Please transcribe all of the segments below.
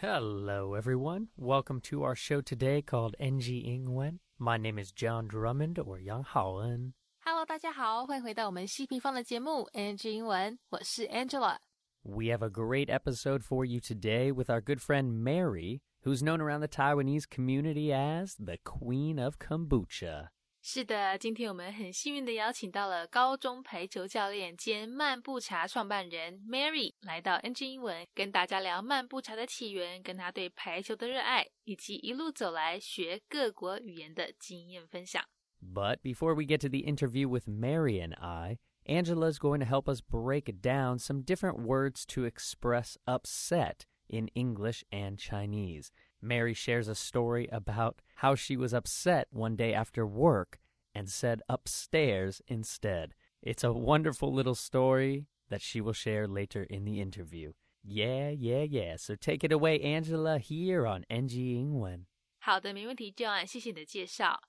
Hello, everyone. Welcome to our show today called NG Ingwen. My name is John Drummond or Yang Haoen. Hello，大家好，欢迎回到我们希平方的节目 NG 英文，我是 Angela。We have a great episode for you today with our good friend Mary, who's known around the Taiwanese community as the Queen of Kombucha. 是的，今天我们很幸运的邀请到了高中排球教练兼漫步茶创办人 Mary 来到 NG 英文，跟大家聊漫步茶的起源，跟他对排球的热爱，以及一路走来学各国语言的经验分享。 But before we get to the interview with Mary and I, Angela is going to help us break down some different words to express upset in English and Chinese. Mary shares a story about how she was upset one day after work and said upstairs instead. It's a wonderful little story that she will share later in the interview. Yeah, yeah, yeah. So take it away, Angela, here on NG 英文。好的，没问题，John，谢谢你的介绍。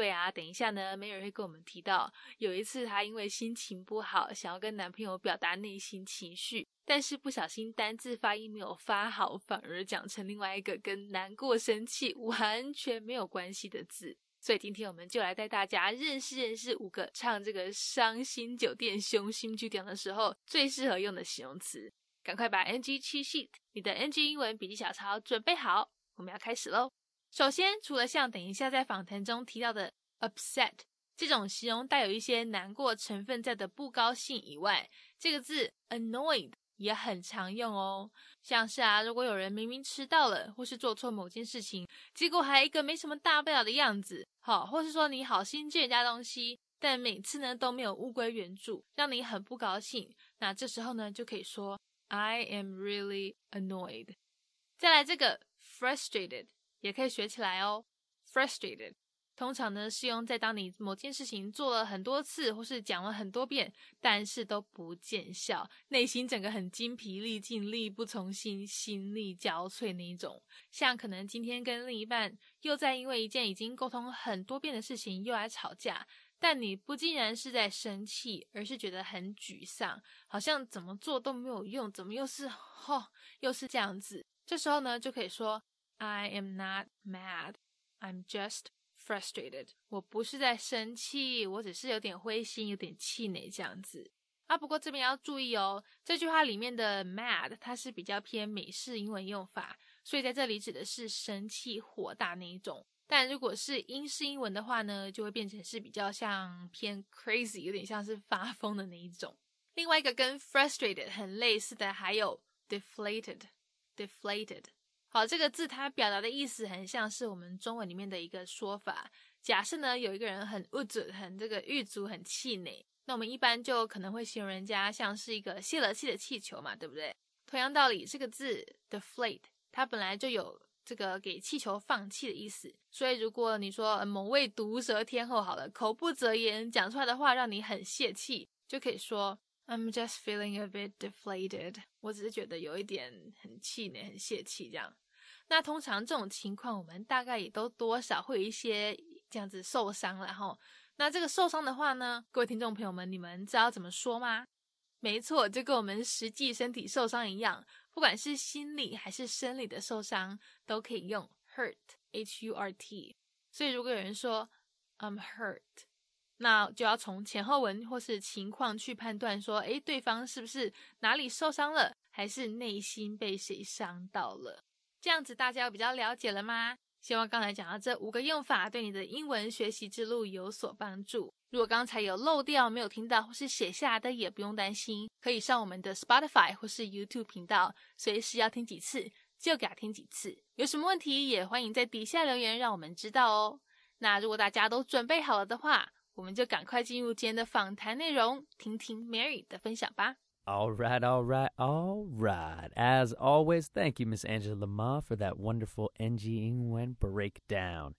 对啊，等一下呢，梅尔会跟我们提到，有一次她因为心情不好，想要跟男朋友表达内心情绪，但是不小心单字发音没有发好，反而讲成另外一个跟难过、生气完全没有关系的字。所以今天我们就来带大家认识认识五个唱这个伤心酒店凶心剧点的时候最适合用的形容词。赶快把 NG cheat sheet，你的 NG 英文笔记小抄准备好，我们要开始喽。首先，除了像等一下在访谈中提到的 upset 这种形容带有一些难过成分在的不高兴以外，这个字 annoyed 也很常用哦。像是啊，如果有人明明迟到了，或是做错某件事情，结果还一个没什么大不了的样子，好，或是说你好心借人家东西，但每次呢都没有物归原主，让你很不高兴，那这时候呢就可以说 I am really annoyed。再来这个 frustrated。也可以学起来哦。Frustrated 通常呢是用在当你某件事情做了很多次，或是讲了很多遍，但是都不见效，内心整个很精疲力尽、力不从心、心力交瘁那一种。像可能今天跟另一半又在因为一件已经沟通很多遍的事情又来吵架，但你不竟然是在生气，而是觉得很沮丧，好像怎么做都没有用，怎么又是哦又是这样子？这时候呢就可以说。I am not mad. I'm just frustrated. 我不是在生气，我只是有点灰心，有点气馁这样子。啊，不过这边要注意哦，这句话里面的 mad 它是比较偏美式英文用法，所以在这里指的是生气、火大那一种。但如果是英式英文的话呢，就会变成是比较像偏 crazy，有点像是发疯的那一种。另外一个跟 frustrated 很类似的还有 deflated，deflated。好，这个字它表达的意思很像是我们中文里面的一个说法。假设呢有一个人很无助、很这个狱卒、很气馁，那我们一般就可能会形容人家像是一个泄了气的气球嘛，对不对？同样道理，这个字 deflate 它本来就有这个给气球放气的意思。所以如果你说某位毒舌天后好了，口不择言，讲出来的话让你很泄气，就可以说 I'm just feeling a bit deflated。我只是觉得有一点很气馁、很泄气这样。那通常这种情况，我们大概也都多少会有一些这样子受伤了哈。那这个受伤的话呢，各位听众朋友们，你们知道怎么说吗？没错，就跟我们实际身体受伤一样，不管是心理还是生理的受伤，都可以用 hurt，h u r t。所以如果有人说 I'm hurt，那就要从前后文或是情况去判断说，诶，对方是不是哪里受伤了，还是内心被谁伤到了？这样子大家比较了解了吗？希望刚才讲到这五个用法对你的英文学习之路有所帮助。如果刚才有漏掉、没有听到或是写下来的，也不用担心，可以上我们的 Spotify 或是 YouTube 频道，随时要听几次就给他听几次。有什么问题也欢迎在底下留言，让我们知道哦。那如果大家都准备好了的话，我们就赶快进入今天的访谈内容，听听 Mary 的分享吧。 All right, all right, all right. As always, thank you, Miss Angela Ma, for that wonderful NG Ingwen breakdown.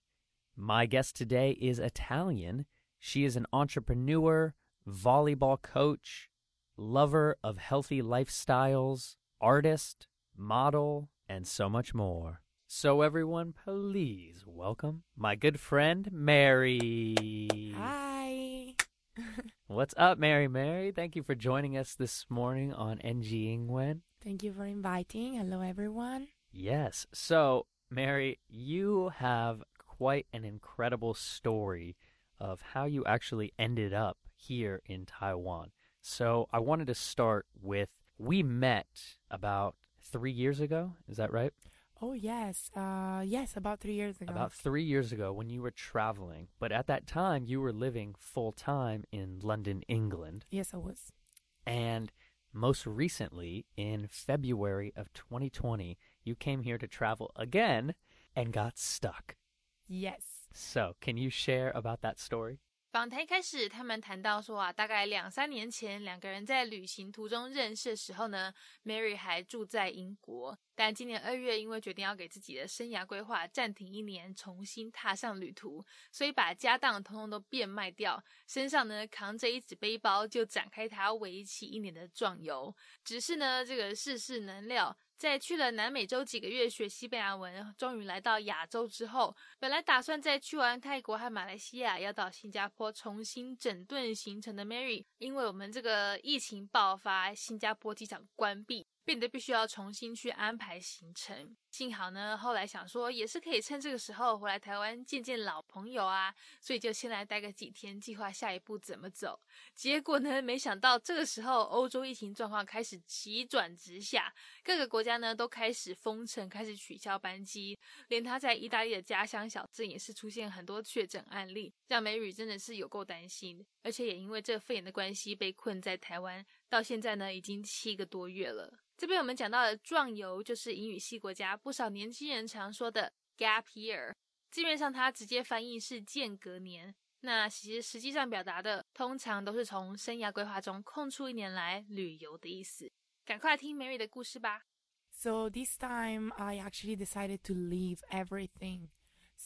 My guest today is Italian. She is an entrepreneur, volleyball coach, lover of healthy lifestyles, artist, model, and so much more. So, everyone, please welcome my good friend, Mary. Hi. What's up, Mary Mary? Thank you for joining us this morning on NG Ingwen. Thank you for inviting. Hello, everyone. Yes. So, Mary, you have quite an incredible story of how you actually ended up here in Taiwan. So, I wanted to start with we met about three years ago. Is that right? Oh yes, uh, yes, about three years ago. About three years ago when you were traveling. But at that time, you were living full time in London, England. Yes, I was. And most recently, in February of 2020, you came here to travel again and got stuck. Yes. So, can you share about that story? 访谈开始，他们谈到说啊，大概两三年前，两个人在旅行途中认识的时候呢，Mary 还住在英国，但今年二月因为决定要给自己的生涯规划暂停一年，重新踏上旅途，所以把家当通通都变卖掉，身上呢扛着一纸背包，就展开他为期一年的壮游。只是呢，这个世事难料。在去了南美洲几个月学西班牙文，终于来到亚洲之后，本来打算在去完泰国和马来西亚，要到新加坡重新整顿行程的 Mary，因为我们这个疫情爆发，新加坡机场关闭。变得必须要重新去安排行程。幸好呢，后来想说也是可以趁这个时候回来台湾见见老朋友啊，所以就先来待个几天，计划下一步怎么走。结果呢，没想到这个时候欧洲疫情状况开始急转直下，各个国家呢都开始封城，开始取消班机，连他在意大利的家乡小镇也是出现很多确诊案例，让梅雨真的是有够担心。而且也因为这肺炎的关系，被困在台湾，到现在呢已经七个多月了。这边我们讲到的壮游，就是英语系国家不少年轻人常说的 gap year，字面上它直接翻译是间隔年，那其实实际上表达的通常都是从生涯规划中空出一年来旅游的意思。赶快听 Mary 的故事吧。So this time I actually decided to leave everything.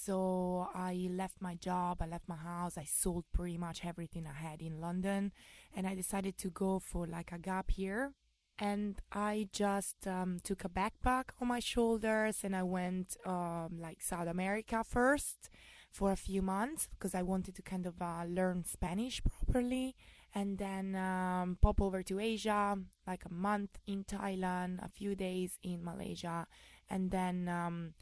So I left my job, I left my house, I sold pretty much everything I had in London, and I decided to go for like a gap year. and I just um, took a backpack on my shoulders and I went um, like South America first for a few months because I wanted to kind of uh, learn Spanish properly and then um, pop over to Asia like a month in Thailand, a few days in Malaysia, and then um,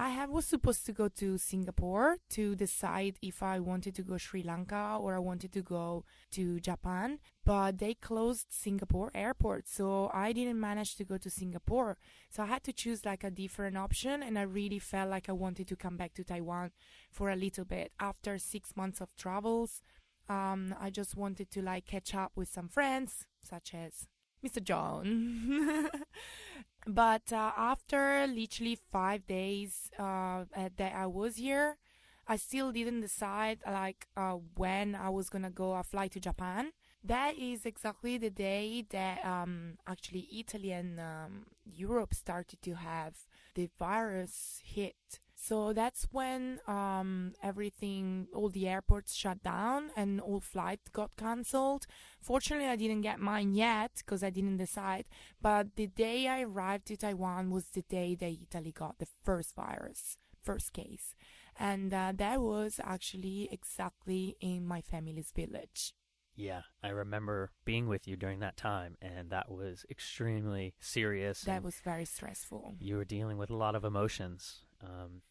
I have, was supposed to go to Singapore to decide if I wanted to go Sri Lanka or I wanted to go to Japan, but they closed Singapore airport, so I didn't manage to go to Singapore. So I had to choose like a different option, and I really felt like I wanted to come back to Taiwan for a little bit after six months of travels. Um, I just wanted to like catch up with some friends, such as Mr. John. but uh, after literally five days uh, that I was here, I still didn't decide like uh, when I was gonna go a fly to Japan. That is exactly the day that um, actually Italy and um, Europe started to have the virus hit. So that's when um, everything, all the airports shut down and all flights got cancelled. Fortunately, I didn't get mine yet because I didn't decide. But the day I arrived to Taiwan was the day that Italy got the first virus, first case. And uh, that was actually exactly in my family's village. Yeah, I remember being with you during that time, and that was extremely serious. That was very stressful. You were dealing with a lot of emotions, um,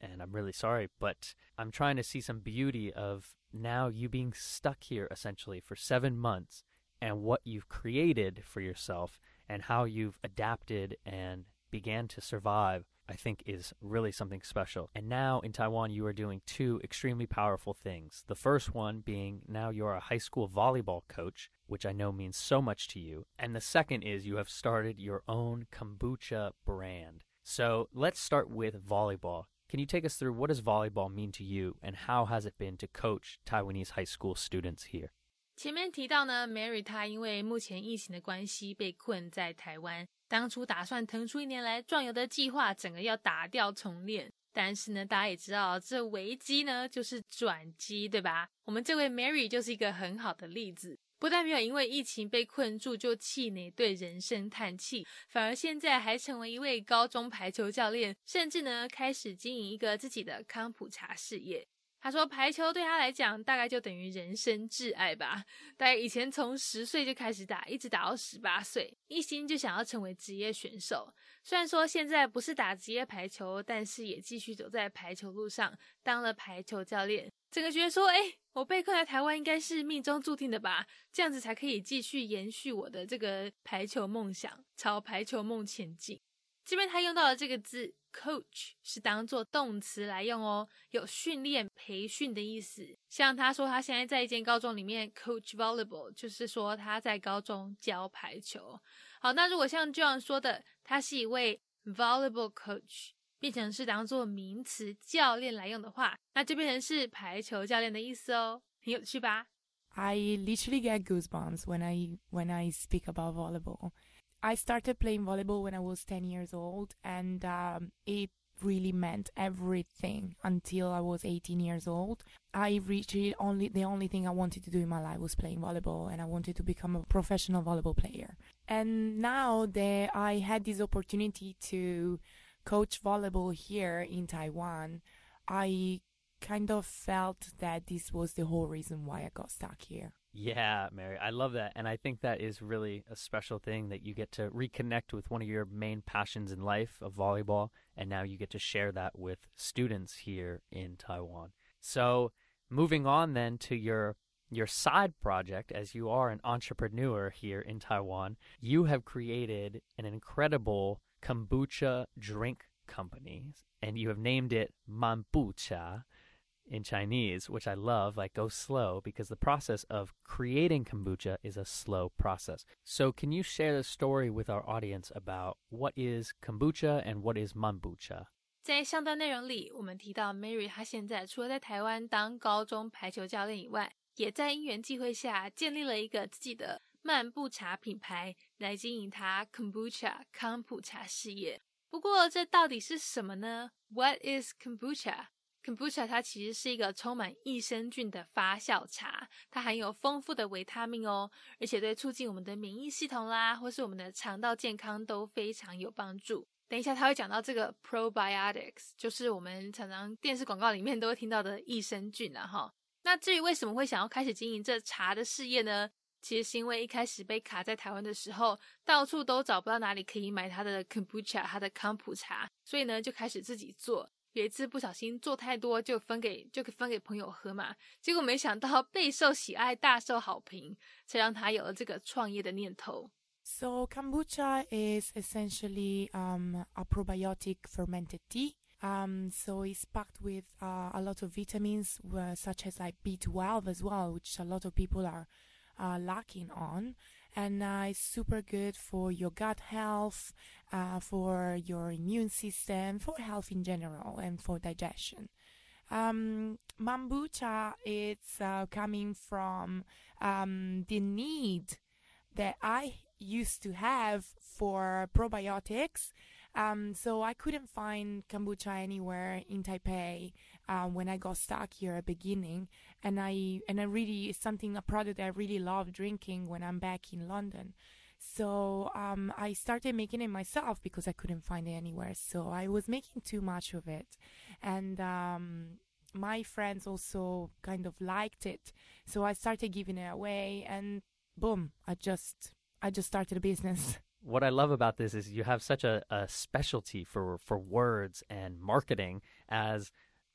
and I'm really sorry, but I'm trying to see some beauty of now you being stuck here essentially for seven months and what you've created for yourself and how you've adapted and began to survive I think is really something special. And now in Taiwan, you are doing two extremely powerful things. The first one being now you're a high school volleyball coach, which I know means so much to you. And the second is you have started your own kombucha brand. So let's start with volleyball. Can you take us through what does volleyball mean to you and how has it been to coach Taiwanese high school students here? 前面提到呢，Mary 她因为目前疫情的关系被困在台湾，当初打算腾出一年来壮游的计划，整个要打掉重练。但是呢，大家也知道，这危机呢就是转机，对吧？我们这位 Mary 就是一个很好的例子， 不但没有因为疫情被困住就气馁，对人生叹气，反而现在还成为一位高中排球教练，甚至呢开始经营一个自己的康普茶事业。他说排球对他来讲大概就等于人生挚爱吧。大概以前从十岁就开始打，一直打到十八岁，一心就想要成为职业选手。虽然说现在不是打职业排球，但是也继续走在排球路上，当了排球教练。整个觉得说，哎，我被困在台湾应该是命中注定的吧？这样子才可以继续延续我的这个排球梦想，朝排球梦前进。这边他用到了这个字。Coach 是当做动词来用哦，有训练、培训的意思。像他说他现在在一间高中里面 coach volleyball，就是说他在高中教排球。好，那如果像 John 说的，他是一位 volleyball coach，变成是当做名词教练来用的话，那就变成是排球教练的意思哦，很有趣吧？I literally get goosebumps when I when I speak about volleyball. I started playing volleyball when I was 10 years old, and um, it really meant everything until I was 18 years old. I reached only the only thing I wanted to do in my life was playing volleyball, and I wanted to become a professional volleyball player. And now that I had this opportunity to coach volleyball here in Taiwan, I kind of felt that this was the whole reason why I got stuck here. Yeah, Mary, I love that. And I think that is really a special thing that you get to reconnect with one of your main passions in life of volleyball. And now you get to share that with students here in Taiwan. So, moving on then to your your side project as you are an entrepreneur here in Taiwan, you have created an incredible kombucha drink company and you have named it Manbucha in Chinese, which I love, like go slow, because the process of creating kombucha is a slow process. So, can you share the story with our audience about what is kombucha and what is manbucha? 在上段内容里，我们提到 Mary，她现在除了在台湾当高中排球教练以外，也在因缘际会下建立了一个自己的漫步茶品牌，来经营她 kombucha 康普茶事业。不过，这到底是什么呢？What is kombucha？Kombucha 它其实是一个充满益生菌的发酵茶，它含有丰富的维他命哦，而且对促进我们的免疫系统啦，或是我们的肠道健康都非常有帮助。等一下他会讲到这个 probiotics，就是我们常常电视广告里面都会听到的益生菌了哈。那至于为什么会想要开始经营这茶的事业呢？其实是因为一开始被卡在台湾的时候，到处都找不到哪里可以买它的 Kombucha，它的康普茶，所以呢就开始自己做。有一次不小心做太多，就分给就分给朋友喝嘛，结果没想到备受喜爱，大受好评，才让他有了这个创业的念头。So kombucha is essentially um, a probiotic fermented tea. Um, so it's packed with uh, a lot of vitamins, uh, such as like B12 as well, which a lot of people are uh, lacking on. and uh, it's super good for your gut health, uh, for your immune system, for health in general, and for digestion. Um, Mambucha it's uh, coming from um, the need that I used to have for probiotics um, so I couldn't find kombucha anywhere in Taipei um, when I got stuck here at beginning, and I and I really it's something a product I really love drinking when I'm back in London. So um, I started making it myself because I couldn't find it anywhere. So I was making too much of it, and um, my friends also kind of liked it. So I started giving it away, and boom, I just I just started a business. what I love about this is you have such a, a specialty for, for words and marketing as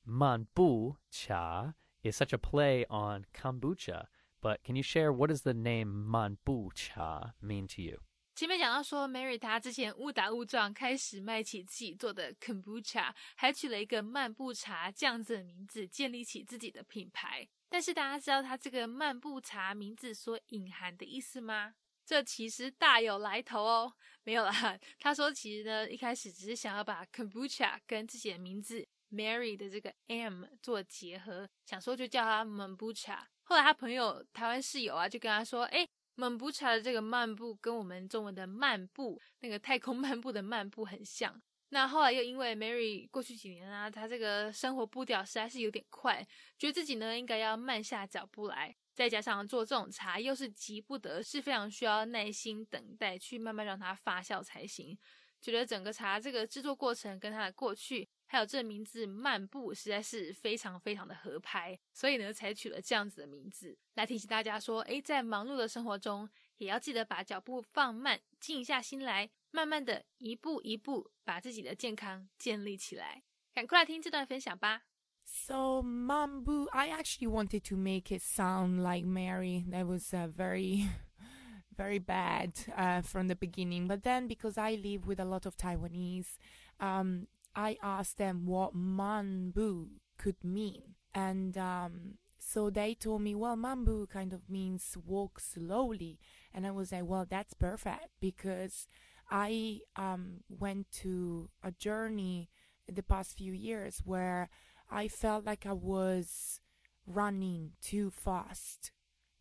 manbu cha is such a play on kombucha. But can you share what does the name manbu cha mean to you? 前面讲到说，Mary 她之前误打误撞开始卖起自己做的 kombucha，还取了一个漫步茶这样子的名字，建立起自己的品牌。但是大家知道它这个漫步茶名字所隐含的意思吗？这其实大有来头哦，没有啦。他说，其实呢，一开始只是想要把 kombucha 跟自己的名字 Mary 的这个 M 做结合，想说就叫他 Mambucha。后来他朋友台湾室友啊，就跟他说，哎，Mambucha 的这个漫步跟我们中文的漫步，那个太空漫步的漫步很像。那后来又因为 Mary 过去几年啊，她这个生活步调实在是有点快，觉得自己呢应该要慢下脚步来。再加上做这种茶又是急不得，是非常需要耐心等待，去慢慢让它发酵才行。觉得整个茶这个制作过程跟它的过去还有这名字漫步实在是非常非常的合拍，所以呢才取了这样子的名字，来提醒大家说，诶，在忙碌的生活中，也要记得把脚步放慢，静下心来，慢慢的一步一步把自己的健康建立起来。赶快来听这段分享吧。So Mambu, I actually wanted to make it sound like Mary. That was uh, very, very bad uh, from the beginning. But then, because I live with a lot of Taiwanese, um, I asked them what Mambu could mean, and um, so they told me, well, Mambu kind of means walk slowly, and I was like, well, that's perfect because I um, went to a journey the past few years where I felt like I was running too fast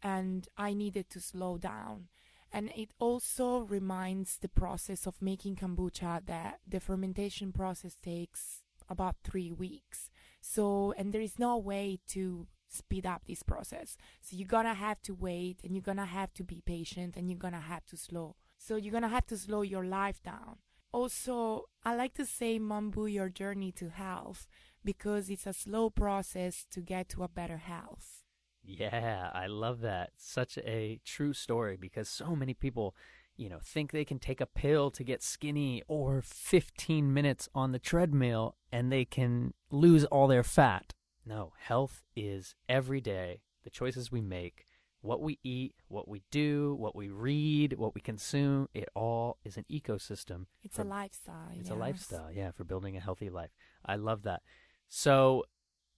and I needed to slow down. And it also reminds the process of making kombucha that the fermentation process takes about three weeks. So, and there is no way to speed up this process. So you're gonna have to wait and you're gonna have to be patient and you're gonna have to slow. So you're gonna have to slow your life down. Also, I like to say Mambu your journey to health because it's a slow process to get to a better health. Yeah, I love that. Such a true story because so many people, you know, think they can take a pill to get skinny or 15 minutes on the treadmill and they can lose all their fat. No, health is every day, the choices we make, what we eat, what we do, what we read, what we consume, it all is an ecosystem. It's for, a lifestyle. It's yes. a lifestyle, yeah, for building a healthy life. I love that. So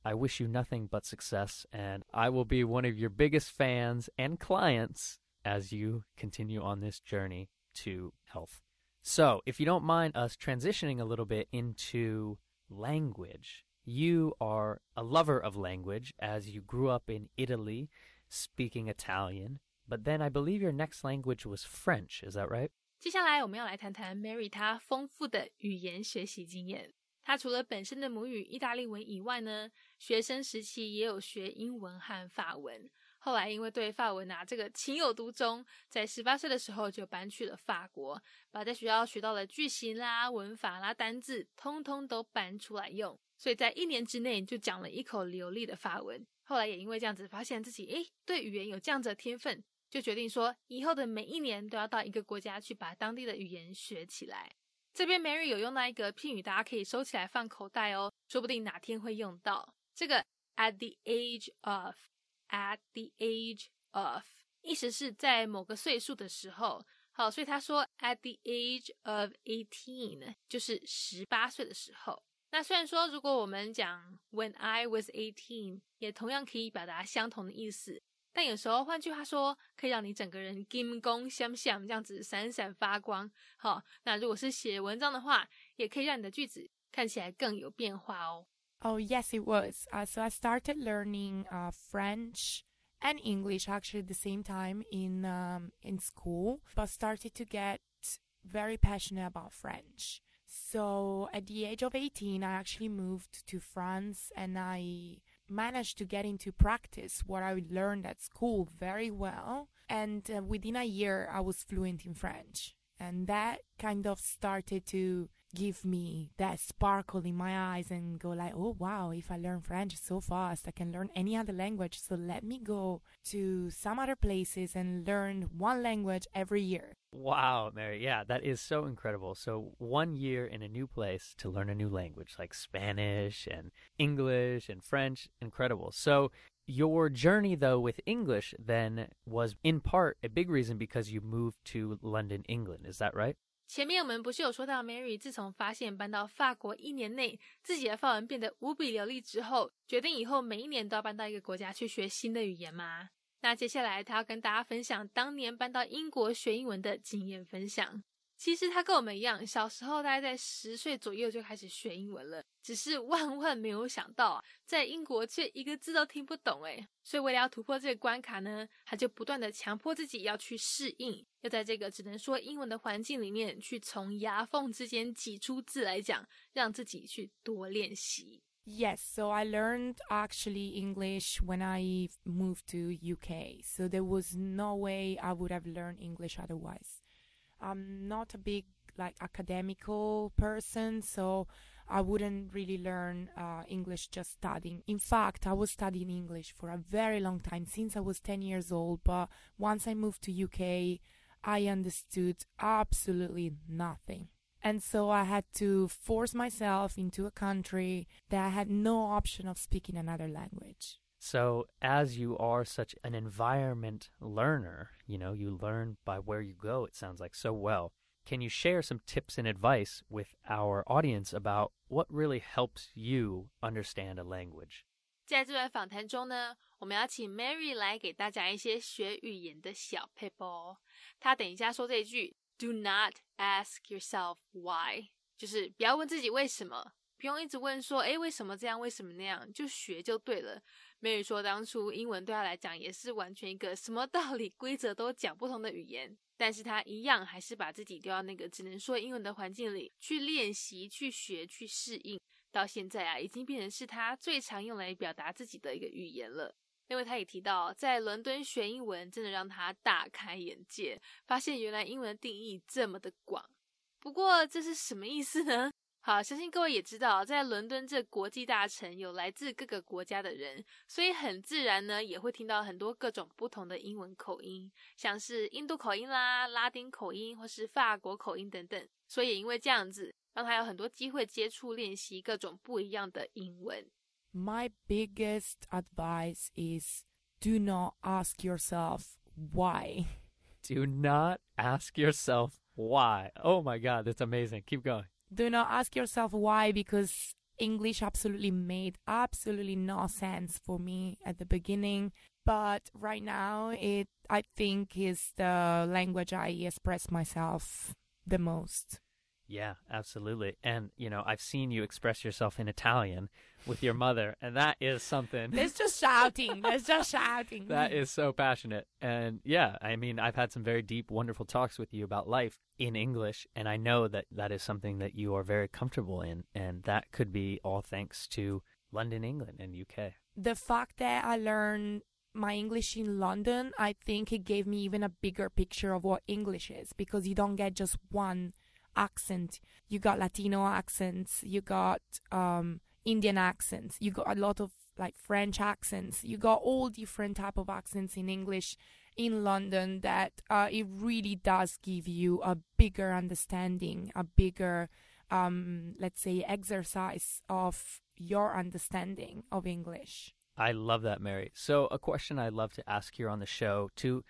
I wish you nothing but success, and I will be one of your biggest fans and clients as you continue on this journey to health. So, if you don't mind us transitioning a little bit into language, you are a lover of language as you grew up in Italy speaking Italian, but then I believe your next language was French, is that right? 接下来我们要来谈谈 Mary 她丰富的语言学习经验。 他除了本身的母语意大利文以外呢，学生时期也有学英文和法文。后来因为对法文啊这个情有独钟，在十八岁的时候就搬去了法国，把在学校学到的句型啦、文法啦、单字，通通都搬出来用。所以在一年之内就讲了一口流利的法文。后来也因为这样子，发现自己诶对语言有这样子的天分，就决定说以后的每一年都要到一个国家去把当地的语言学起来。这边 Mary 有用到一个片语，大家可以收起来放口袋哦，说不定哪天会用到。这个 at the age of，at the age of，意思是在某个岁数的时候。好，所以他说 at the age of eighteen，就是十八岁的时候。那虽然说，如果我们讲 When I was eighteen，也同样可以表达相同的意思，但有时候换句话说，可以让你整个人金光相向，这样子闪闪发光。好，那如果是写文章的话，也可以让你的句子看起来更有变化哦。Oh yes, it was. Uh, so I started learning uh, French and English actually at the same time in um, in school, but started to get very passionate about French. So at the age of 18, I actually moved to France and I managed to get into practice what I learned at school very well. And uh, within a year, I was fluent in French. And that kind of started to give me that sparkle in my eyes and go like, oh wow, if I learn French so fast, I can learn any other language. So let me go to some other places and learn one language every year. Wow, Mary. Yeah, that is so incredible. So, one year in a new place to learn a new language like Spanish and English and French. Incredible. So, your journey, though, with English then was in part a big reason because you moved to London, England. Is that right? 前面我们不是有说到，Mary 自从发现搬到法国一年内，自己的法文变得无比流利之后，决定以后每一年都要搬到一个国家去学新的语言吗？那接下来她要跟大家分享当年搬到英国学英文的经验分享。其实他跟我们一样，小时候大概在十岁左右就开始学英文了，只是万万没有想到啊，在英国却一个字都听不懂诶所以为了要突破这个关卡呢，他就不断的强迫自己要去适应，要在这个只能说英文的环境里面，去从牙缝之间挤出字来讲，让自己去多练习。Yes, so I learned actually English when I moved to UK. So there was no way I would have learned English otherwise. I'm not a big like academical person, so I wouldn't really learn uh, English just studying. In fact, I was studying English for a very long time since I was 10 years old. But once I moved to UK, I understood absolutely nothing. And so I had to force myself into a country that I had no option of speaking another language. So, as you are such an environment learner, you know, you learn by where you go, it sounds like so well. Can you share some tips and advice with our audience about what really helps you understand a language? 在这段访谈中呢，我们要请 Mary 来给大家一些学语言的小 paper 哦。她等一下说这一句，Do not ask yourself why，就是不要问自己为什么，不用一直问说，诶，为什么这样，为什么那样，就学就对了。 Mary 说，当初英文对他来讲也是完全一个什么道理、规则都讲不同的语言。但是他一样还是把自己丢到那个只能说英文的环境里去练习、去学、去适应。到现在啊，已经变成是他最常用来表达自己的一个语言了。因为他也提到，在伦敦学英文真的让他大开眼界，发现原来英文的定义这么的广。不过这是什么意思呢？好，相信各位也知道，在伦敦这国际大城有来自各个国家的人，所以很自然呢，也会听到很多各种不同的英文口音，像是印度口音啦、拉丁口音或是法国口音等等。所以也因为这样子，让他有很多机会接触练习各种不一样的英文。My biggest advice is do not ask yourself why. Do not ask yourself why. Oh my God, that's amazing. Keep going. do not ask yourself why because English absolutely made absolutely no sense for me at the beginning. But right now, it I think is the language I express myself the most. Yeah, absolutely. And, you know, I've seen you express yourself in Italian with your mother, and that is something. It's just shouting. It's just shouting. that is so passionate. And yeah, I mean, I've had some very deep, wonderful talks with you about life in English, and I know that that is something that you are very comfortable in, and that could be all thanks to London, England, and UK. The fact that I learned my English in London, I think it gave me even a bigger picture of what English is because you don't get just one accent. You got Latino accents, you got um, Indian accents, you got a lot of like French accents. You got all different type of accents in English in London that uh, it really does give you a bigger understanding, a bigger, um, let's say, exercise of your understanding of English. I love that, Mary. So, a question I love to ask here on the show to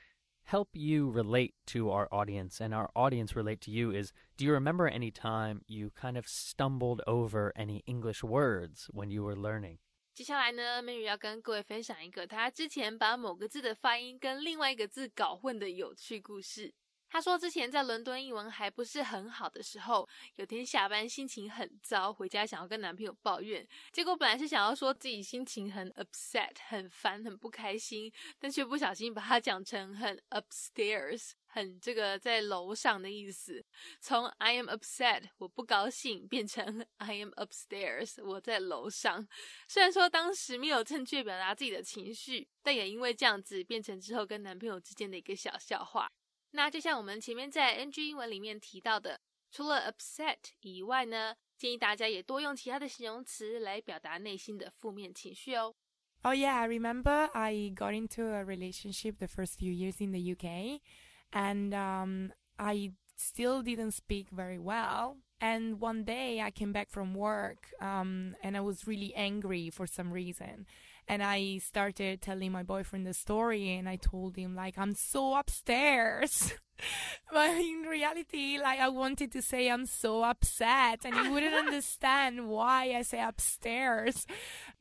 help you relate to our audience and our audience relate to you is do you remember any time you kind of stumbled over any English words when you were learning? 接下来呢，Mary 要跟各位分享一个他之前把某个字的发音跟另外一个字搞混的有趣故事。 他说，之前在伦敦英文还不是很好的时候，有天下班心情很糟，回家想要跟男朋友抱怨，结果本来是想要说自己心情很 upset、很烦、很不开心，但却不小心把它讲成很 upstairs，很这个在楼上的意思。从 I am upset 我不高兴变成 I am upstairs 我在楼上。虽然说当时没有正确表达自己的情绪，但也因为这样子变成之后跟男朋友之间的一个小笑话。那就像我们前面在 NG 英文里面提到的，除了 upset 以外呢，建议大家也多用其他的形容词来表达内心的负面情绪哦。Oh yeah, I remember I got into a relationship the first few years in the UK, and um, I still didn't speak very well. And one day I came back from work, um, and I was really angry for some reason and I started telling my boyfriend the story and I told him like I'm so upstairs. but in reality, like I wanted to say I'm so upset and he wouldn't understand why I say upstairs.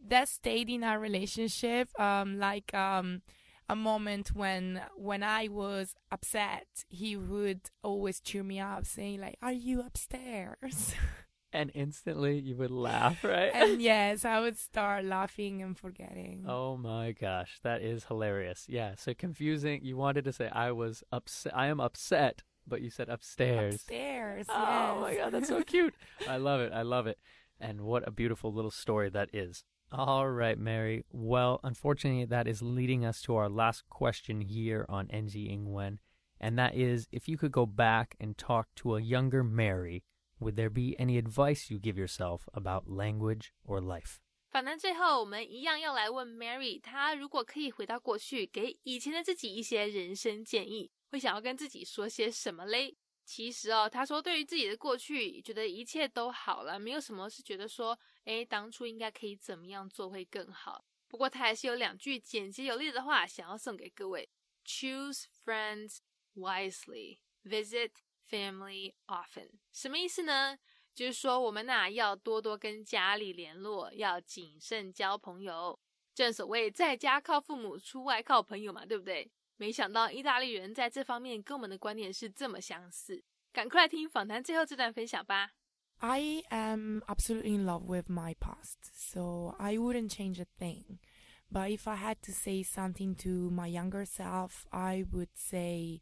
That stayed in our relationship, um, like, um, a moment when when I was upset, he would always cheer me up, saying like, "Are you upstairs?" and instantly you would laugh, right? and yes, I would start laughing and forgetting. Oh my gosh, that is hilarious. Yeah, so confusing. You wanted to say I was upset. I am upset, but you said upstairs. Upstairs. Oh yes. my god, that's so cute. I love it. I love it. And what a beautiful little story that is. All right, Mary. Well, unfortunately, that is leading us to our last question here on NG Ingwen, and that is if you could go back and talk to a younger Mary would there be any advice you give yourself about language or life? 访谈最后，我们一样要来问 Mary，她如果可以回到过去，给以前的自己一些人生建议，会想要跟自己说些什么嘞？其实哦，她说对于自己的过去，觉得一切都好了，没有什么是觉得说，哎，当初应该可以怎么样做会更好。不过她还是有两句简洁有力的话想要送给各位：Choose friends wisely, visit family often。什么意思呢？就是说，我们呐要多多跟家里联络，要谨慎交朋友。正所谓在家靠父母，出外靠朋友嘛，对不对？没想到意大利人在这方面跟我们的观念是这么相似。赶快来听访谈最后这段分享吧。I am absolutely in love with my past, so I wouldn't change a thing. But if I had to say something to my younger self, I would say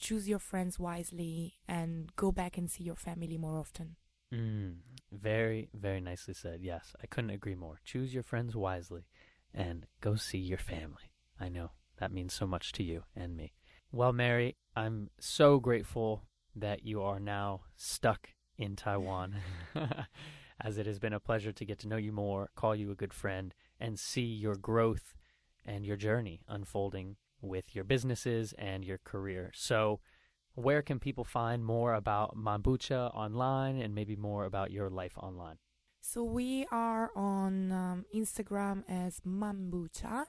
choose your friends wisely and go back and see your family more often. Mm, very, very nicely said. Yes, I couldn't agree more. Choose your friends wisely and go see your family. I know that means so much to you and me. Well, Mary, I'm so grateful that you are now stuck in Taiwan, as it has been a pleasure to get to know you more, call you a good friend, and see your growth and your journey unfolding with your businesses and your career. So, where can people find more about Mambucha online and maybe more about your life online? So we are on um, Instagram as Mambucha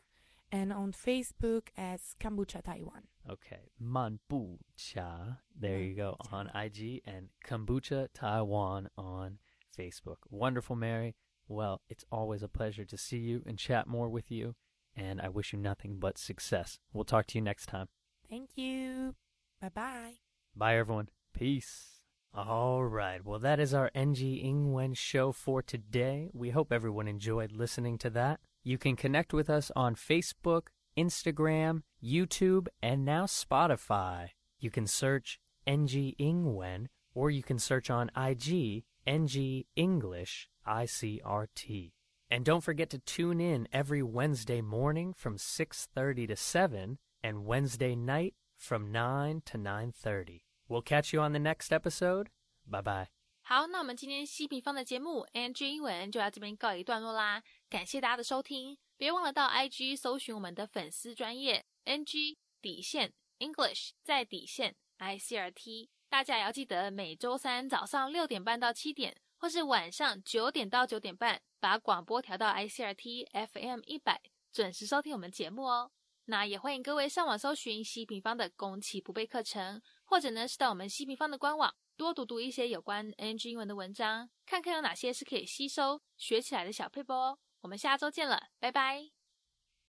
and on Facebook as Kombucha Taiwan. Okay, Mambucha. There you go on IG and Kombucha Taiwan on Facebook. Wonderful, Mary. Well, it's always a pleasure to see you and chat more with you, and I wish you nothing but success. We'll talk to you next time. Thank you. Bye bye. Bye, everyone. Peace. All right. Well, that is our NG Ingwen show for today. We hope everyone enjoyed listening to that. You can connect with us on Facebook, Instagram, YouTube, and now Spotify. You can search NG Ingwen or you can search on IG NG English ICRT. And don't forget to tune in every Wednesday morning from 6:30 to 7 and Wednesday night from 9 to 9:30. We'll catch you on the next episode. Bye bye. 好，那我们今天希平方的节目 NG 英文就到这边告一段落啦。感谢大家的收听，别忘了到 IG 搜寻我们的粉丝专业 Ng 底线 English 在底线 ICRT。大家也要记得每周三早上六点半到七点。或是晚上九点到九点半，把广播调到 ICRT FM 一百，准时收听我们节目哦。那也欢迎各位上网搜寻西平方的攻其不备课程，或者呢是到我们西平方的官网多读读一些有关 NG 英文的文章，看看有哪些是可以吸收学起来的小配播哦。我们下周见了，拜拜。